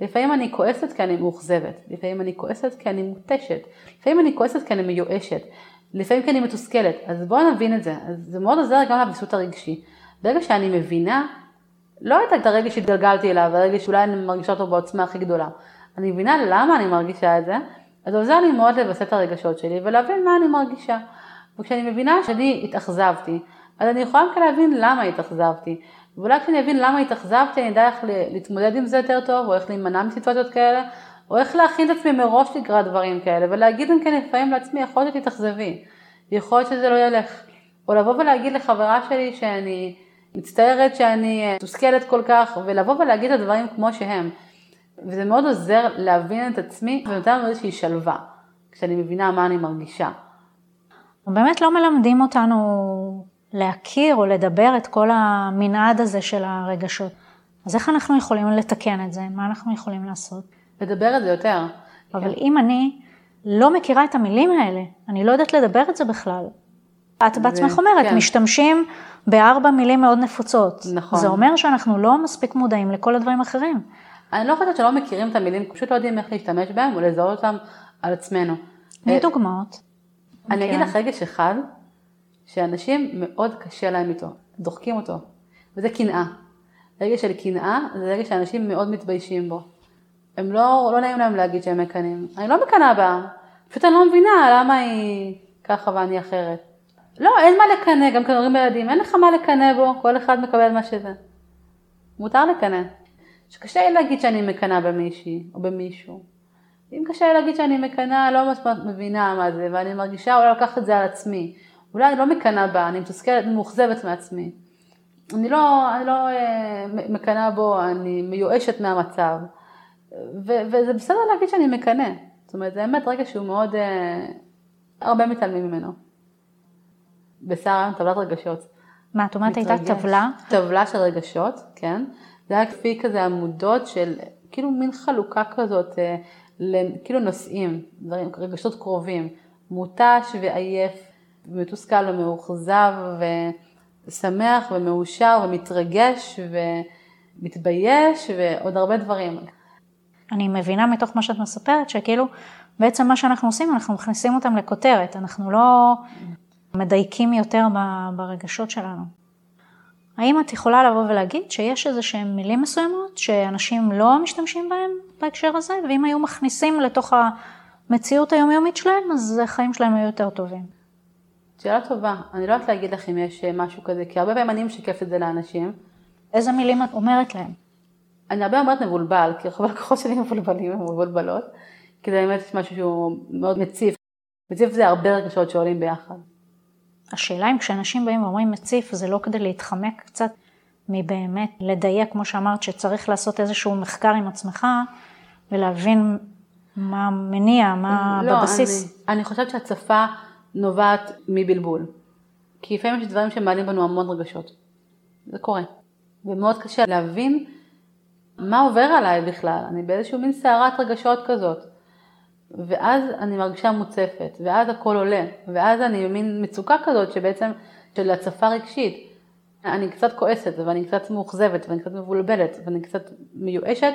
לפעמים אני כועסת כי אני מאוכזבת, לפעמים אני כועסת כי אני מותשת, לפעמים אני כועסת כי אני מיואשת, לפעמים כי אני מתוסכלת, אז בואו נבין את זה, אז זה מאוד עוזר גם לביסות הרגשי. ברגע שאני מבינה, לא את הרגש שהתגלגלתי אליו, הרגש שאולי אני מרגישה אותו בעוצמה הכי גדולה, אני מבינה למה אני מרגישה את זה, אז זה עוזר לי מאוד לווסת את הרגשות שלי ולהבין מה אני מרגישה. וכשאני מבינה שאני התאכזבתי, אז אני יכולה גם להבין למה התאכזבתי. ואולי כשאני אבין למה התאכזבתי, אני אדע איך להתמודד עם זה יותר טוב, או איך להימנע מסיטואציות כאלה, או איך להכין את עצמי מראש לקראת דברים כאלה, ולהגיד גם כן לפעמים לעצמי, יכול להיות שתתאכזבי, יכול להיות שזה לא ילך. או לבוא ולהגיד לחברה שלי שאני מצטערת שאני מתוסכלת כל כך, ולבוא ולהגיד את הדברים כמו שהם. וזה מאוד עוזר להבין את עצמי, ונותן לנו איזושהי שלווה, כשאני מבינה מה אני מרגישה. באמת לא מלמדים אותנו להכיר או לדבר את כל המנעד הזה של הרגשות. אז איך אנחנו יכולים לתקן את זה? מה אנחנו יכולים לעשות? לדבר את זה יותר. אבל כן. אם אני לא מכירה את המילים האלה, אני לא יודעת לדבר את זה בכלל, את בעצמך אומרת, כן. משתמשים בארבע מילים מאוד נפוצות. נכון. זה אומר שאנחנו לא מספיק מודעים לכל הדברים האחרים. אני לא חושבת שלא מכירים את המילים, פשוט לא יודעים איך להשתמש בהם או לזהות אותם על עצמנו. תני אה, דוגמאות. אני אגיד כן. לך רגש אחד, שאנשים מאוד קשה להם איתו, דוחקים אותו, וזה קנאה. רגש של קנאה זה רגש שאנשים מאוד מתביישים בו. הם לא, לא נעים להם להגיד שהם מקנאים. אני לא מקנאה בה, פשוט אני לא מבינה למה היא ככה ואני אחרת. לא, אין מה לקנא, גם כשאומרים לילדים, אין לך מה לקנא בו, כל אחד מקבל מה שזה. מותר לקנא. שקשה לי להגיד שאני מקנאה במישהי או במישהו. אם קשה לי להגיד שאני מקנאה, לא ממש מבינה מה זה, ואני מרגישה אולי לקחת את זה על עצמי. אולי אני לא מקנאה בה, אני מתוסכלת, מאוכזבת מעצמי. אני לא, לא אה, מקנאה בו, אני מיואשת מהמצב. ו- וזה בסדר להגיד שאני מקנא. זאת אומרת, זה באמת רגע שהוא מאוד, אה, הרבה מתעלמים ממנו. בשרה טבלת רגשות. מה, את אומרת הייתה. טבלה? טבלה של רגשות, כן. זה היה לפי כזה עמודות של, כאילו מין חלוקה כזאת, אה, כאילו נושאים, רגשות קרובים. מותש ועייף, מתוסכל ומאוכזב, ושמח ומאושר ומתרגש ומתבייש ועוד הרבה דברים. אני מבינה מתוך מה שאת מספרת, שכאילו, בעצם מה שאנחנו עושים, אנחנו מכניסים אותם לכותרת, אנחנו לא מדייקים יותר ברגשות שלנו. האם את יכולה לבוא ולהגיד שיש איזה שהם מילים מסוימות שאנשים לא משתמשים בהם בהקשר הזה, ואם היו מכניסים לתוך המציאות היומיומית שלהם, אז החיים שלהם היו יותר טובים? שאלה טובה, אני לא יודעת להגיד לך אם יש אה, משהו כזה, כי הרבה פעמים אני משקפת את זה לאנשים. איזה מילים את אומרת להם? אני הרבה אומרת מבולבל, כי רוב הלקוחות שלי מבולבלים ומבולבלות, כי זה באמת משהו שהוא מאוד מציף. מציף זה הרבה רגשות שעולים ביחד. השאלה אם כשאנשים באים ואומרים מציף, זה לא כדי להתחמק קצת מבאמת לדייק, כמו שאמרת, שצריך לעשות איזשהו מחקר עם עצמך ולהבין מה המניע, מה לא, בבסיס. אני, אני חושבת שהצפה נובעת מבלבול. כי לפעמים יש דברים שמעלים בנו המון רגשות. זה קורה. ומאוד קשה להבין מה עובר עליי בכלל. אני באיזשהו מין סערת רגשות כזאת. ואז אני מרגישה מוצפת, ואז הכל עולה, ואז אני במין מצוקה כזאת שבעצם של הצפה רגשית. אני קצת כועסת, ואני קצת מאוכזבת, ואני קצת מבולבלת, ואני קצת מיואשת,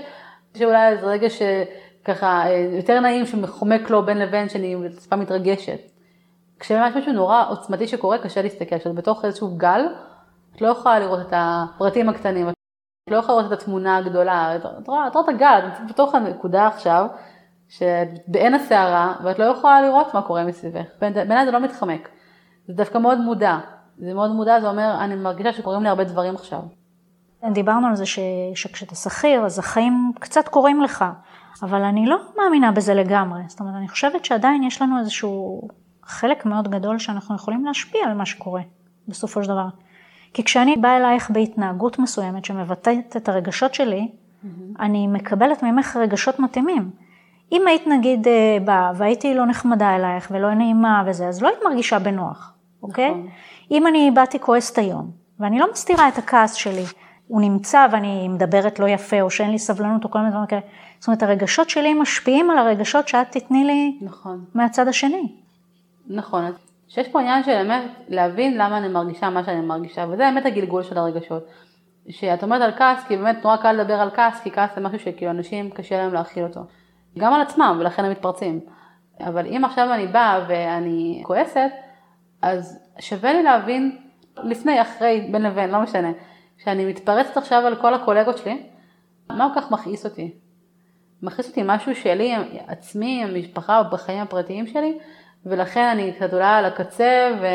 שאולי זה רגע שככה יותר נעים שמחומק לו בין לבין שאני טיפה מתרגשת. כשממש משהו נורא עוצמתי שקורה, קשה להסתכל, כשאת בתוך איזשהו גל, את לא יכולה לראות את הפרטים הקטנים, לא יכולה לראות את התמונה הגדולה, את רואה, את הגל, את נמצאת בתוך הנקודה עכשיו, שבעין הסערה, ואת לא יכולה לראות מה קורה מסביבך. בעיניי זה לא מתחמק, זה דווקא מאוד מודע. זה מאוד מודע, זה אומר, אני מרגישה שקורים לי הרבה דברים עכשיו. דיברנו על זה ש, שכשאתה שכיר, אז החיים קצת קורים לך, אבל אני לא מאמינה בזה לגמרי. זאת אומרת, אני חושבת שעדיין יש לנו איזשהו חלק מאוד גדול שאנחנו יכולים להשפיע על מה שקורה, בסופו של דבר. כי כשאני באה אלייך בהתנהגות מסוימת שמבטאת את הרגשות שלי, mm-hmm. אני מקבלת ממך רגשות מתאימים. אם היית נגיד באה והייתי לא נחמדה אלייך ולא נעימה וזה, אז לא היית מרגישה בנוח, אוקיי? נכון. אם אני באתי כועסת היום, ואני לא מסתירה את הכעס שלי, הוא נמצא ואני מדברת לא יפה, או שאין לי סבלנות, או כל מיני דברים כאלה. זאת אומרת, הרגשות שלי משפיעים על הרגשות שאת תתני לי נכון. מהצד השני. נכון, שיש פה עניין של באמת להבין למה אני מרגישה מה שאני מרגישה, וזה באמת הגלגול של הרגשות. שאת אומרת על כעס, כי באמת נורא קל לדבר על כעס, כי כעס זה משהו שכאילו אנשים קשה להם להכיל אותו. גם על עצמם, ולכן הם מתפרצים. אבל אם עכשיו אני באה ואני כועסת, אז שווה לי להבין לפני, אחרי, בין לבין, לא משנה, שאני מתפרצת עכשיו על כל הקולגות שלי, מה כל כך מכעיס אותי? מכעיס אותי משהו שלי, עצמי, המשפחה, בחיים הפרטיים שלי, ולכן אני קצת אולי על הקצה, ו...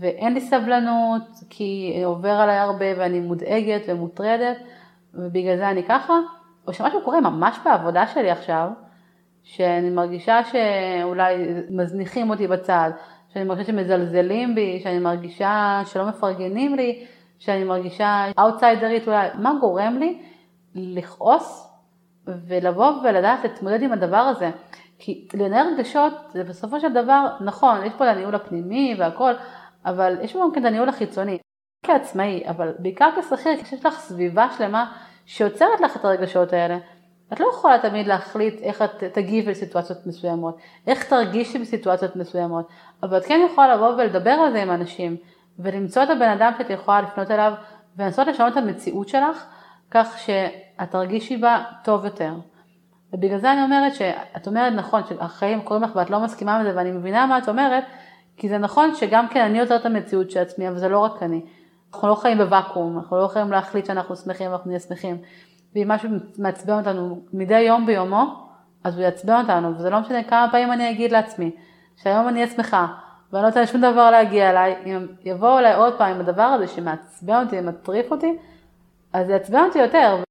ואין לי סבלנות, כי עובר עליי הרבה ואני מודאגת ומוטרדת, ובגלל זה אני ככה, או שמשהו קורה ממש בעבודה שלי עכשיו, שאני מרגישה שאולי מזניחים אותי בצד, שאני מרגישה שמזלזלים בי, שאני מרגישה שלא מפרגנים לי, שאני מרגישה אאוטסיידרית אולי, מה גורם לי לכעוס ולבוא ולדעת להתמודד עם הדבר הזה? כי לנהל רגשות זה בסופו של דבר, נכון, יש פה את הניהול הפנימי והכל, אבל יש פה גם כן את הניהול החיצוני. כעצמאי, אבל בעיקר כשכיר, כשיש לך סביבה שלמה שיוצרת לך את הרגשות האלה, את לא יכולה תמיד להחליט איך את תגיב לסיטואציות מסוימות, איך תרגישי בסיטואציות מסוימות, אבל את כן יכולה לבוא ולדבר על זה עם אנשים, ולמצוא את הבן אדם שאת יכולה לפנות אליו, ולנסות לשנות את המציאות שלך, כך שאת תרגישי בה טוב יותר. ובגלל זה אני אומרת שאת אומרת נכון שהחיים קורים לך ואת לא מסכימה עם זה ואני מבינה מה את אומרת, כי זה נכון שגם כן אני יוצרת את המציאות של עצמי, אבל זה לא רק אני. אנחנו לא חיים בוואקום, אנחנו לא יכולים להחליט שאנחנו שמחים ואנחנו נהיה שמחים. ואם משהו מעצבן אותנו מדי יום ביומו, אז הוא יעצבן אותנו, וזה לא משנה כמה פעמים אני אגיד לעצמי, שהיום אני אהיה שמחה, ואני לא רוצה שום דבר להגיע אליי, אם יבואו אליי עוד פעם עם הדבר הזה שמעצבן אותי ומטריף אותי, אז יעצבן אותי יותר.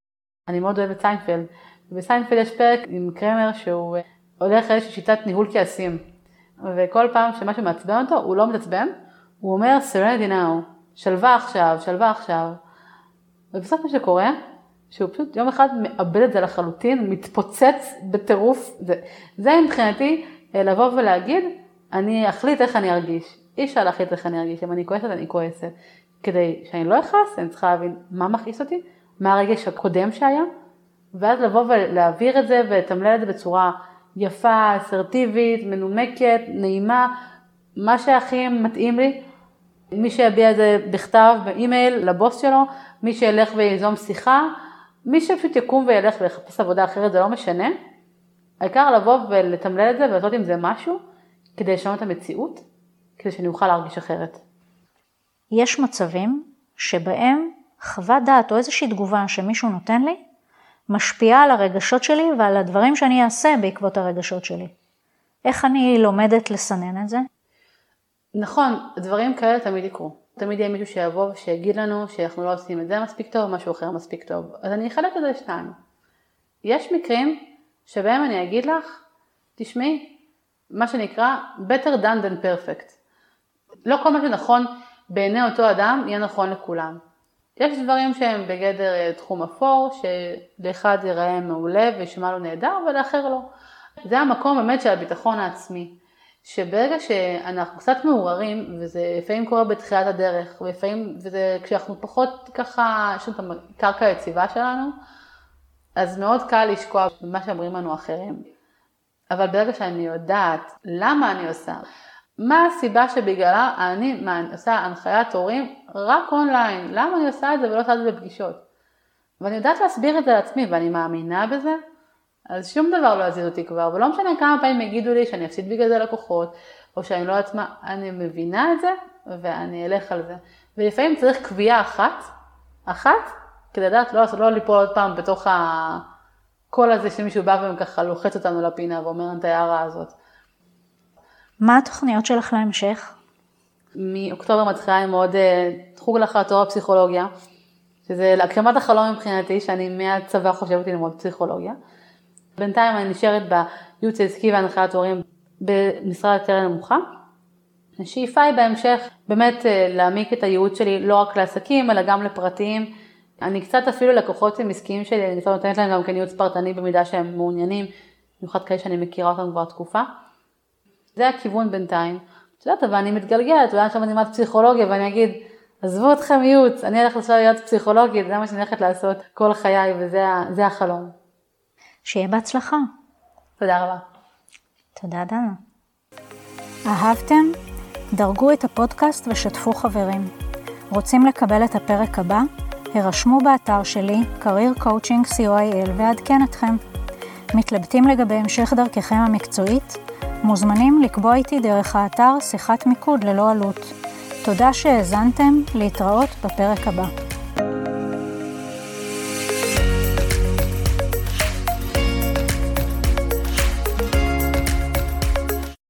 אני מאוד אוהבת סיינפלד, ובסיינפלד יש פרק עם קרמר שהוא הולך לאיזושהי שיטת ניהול כעסים, וכל פעם שמשהו מעצבן אותו, הוא לא מתעצבן, הוא אומר serenity now, שלווה עכשיו, שלווה עכשיו, ובסוף מה שקורה, שהוא פשוט יום אחד מאבד את זה לחלוטין, מתפוצץ בטירוף, זה, זה מבחינתי אה, לבוא ולהגיד, אני אחליט איך אני ארגיש, אי אפשר להחליט איך אני ארגיש, אם אני כועסת אני כועסת, כדי שאני לא אכעס, אני צריכה להבין מה מכעיס אותי, מה הרגש הקודם שהיה, ואז לבוא ולהעביר את זה ולתמלל את זה בצורה יפה, אסרטיבית, מנומקת, נעימה, מה שהכי מתאים לי. מי שיביע את זה בכתב, באימייל, לבוס שלו, מי שילך ויזום שיחה, מי שפשוט יקום וילך ויחפש עבודה אחרת, זה לא משנה. העיקר לבוא ולתמלל את זה ולעשות עם זה משהו, כדי לשנות את המציאות, כדי שאני אוכל להרגיש אחרת. יש מצבים שבהם חוות דעת או איזושהי תגובה שמישהו נותן לי, משפיעה על הרגשות שלי ועל הדברים שאני אעשה בעקבות הרגשות שלי. איך אני לומדת לסנן את זה? נכון, דברים כאלה תמיד יקרו. תמיד יהיה מישהו שיבוא ושיגיד לנו שאנחנו לא עושים את זה מספיק טוב, משהו אחר מספיק טוב. אז אני אחלק את זה לשתיים. יש מקרים שבהם אני אגיד לך, תשמעי, מה שנקרא better done than perfect. לא כל מה שנכון בעיני אותו אדם יהיה נכון לכולם. יש דברים שהם בגדר אה, תחום אפור, שלאחד ייראה מעולה וישמע לו נהדר ולאחר לא. זה המקום באמת של הביטחון העצמי. שברגע שאנחנו קצת מעורערים, וזה לפעמים קורה בתחילת הדרך, ולפעמים, וזה כשאנחנו פחות ככה, יש לנו את הקרקע היציבה שלנו, אז מאוד קל לשקוע במה שאומרים לנו אחרים. אבל ברגע שאני יודעת למה אני עושה, מה הסיבה שבגללה אני עושה הנחיית הורים רק אונליין, למה אני עושה את זה ולא עושה את זה בפגישות. ואני יודעת להסביר את זה לעצמי ואני מאמינה בזה, אז שום דבר לא יזיז אותי כבר, ולא משנה כמה פעמים יגידו לי שאני אפסיד בגלל זה לקוחות, או שאני לא יודעת מה, אני מבינה את זה ואני אלך על זה. ולפעמים צריך קביעה אחת, אחת, כדי לדעת לא, לא ליפול עוד פעם בתוך הקול הזה שמישהו בא וככה לוחץ אותנו לפינה ואומר את ההערה הזאת. מה התוכניות שלך להמשך? מאוקטובר מתחילה עם עוד אה, חוג לאחר תואר הפסיכולוגיה, שזה להגשמת החלום מבחינתי, שאני מהצבא חושבת ללמוד פסיכולוגיה. בינתיים אני נשארת בייעוץ העסקי והנחיית הורים במשרד יותר נמוכה. השאיפה היא בהמשך באמת אה, להעמיק את הייעוץ שלי לא רק לעסקים אלא גם לפרטיים. אני קצת אפילו לקוחות עם עסקיים שלי, אני נותנת להם גם כן ייעוץ פרטני במידה שהם מעוניינים, במיוחד כאלה שאני מכירה אותם כבר תקופה. זה הכיוון בינתיים. את יודעת, אבל אני מתגלגלת, ואני עכשיו אני אלמד פסיכולוגיה ואני אגיד, עזבו אתכם ייעוץ, אני הולכת לעשות ייעוץ פסיכולוגית, זה מה שאני הולכת לעשות כל חיי וזה החלום. שיהיה בהצלחה. תודה רבה. תודה דנה. אהבתם? דרגו את הפודקאסט ושתפו חברים. רוצים לקבל את הפרק הבא? הרשמו באתר שלי, career coaching co.il ועדכן אתכם. מתלבטים לגבי המשך דרככם המקצועית? מוזמנים לקבוע איתי דרך האתר שיחת מיקוד ללא עלות. תודה שהאזנתם, להתראות בפרק הבא.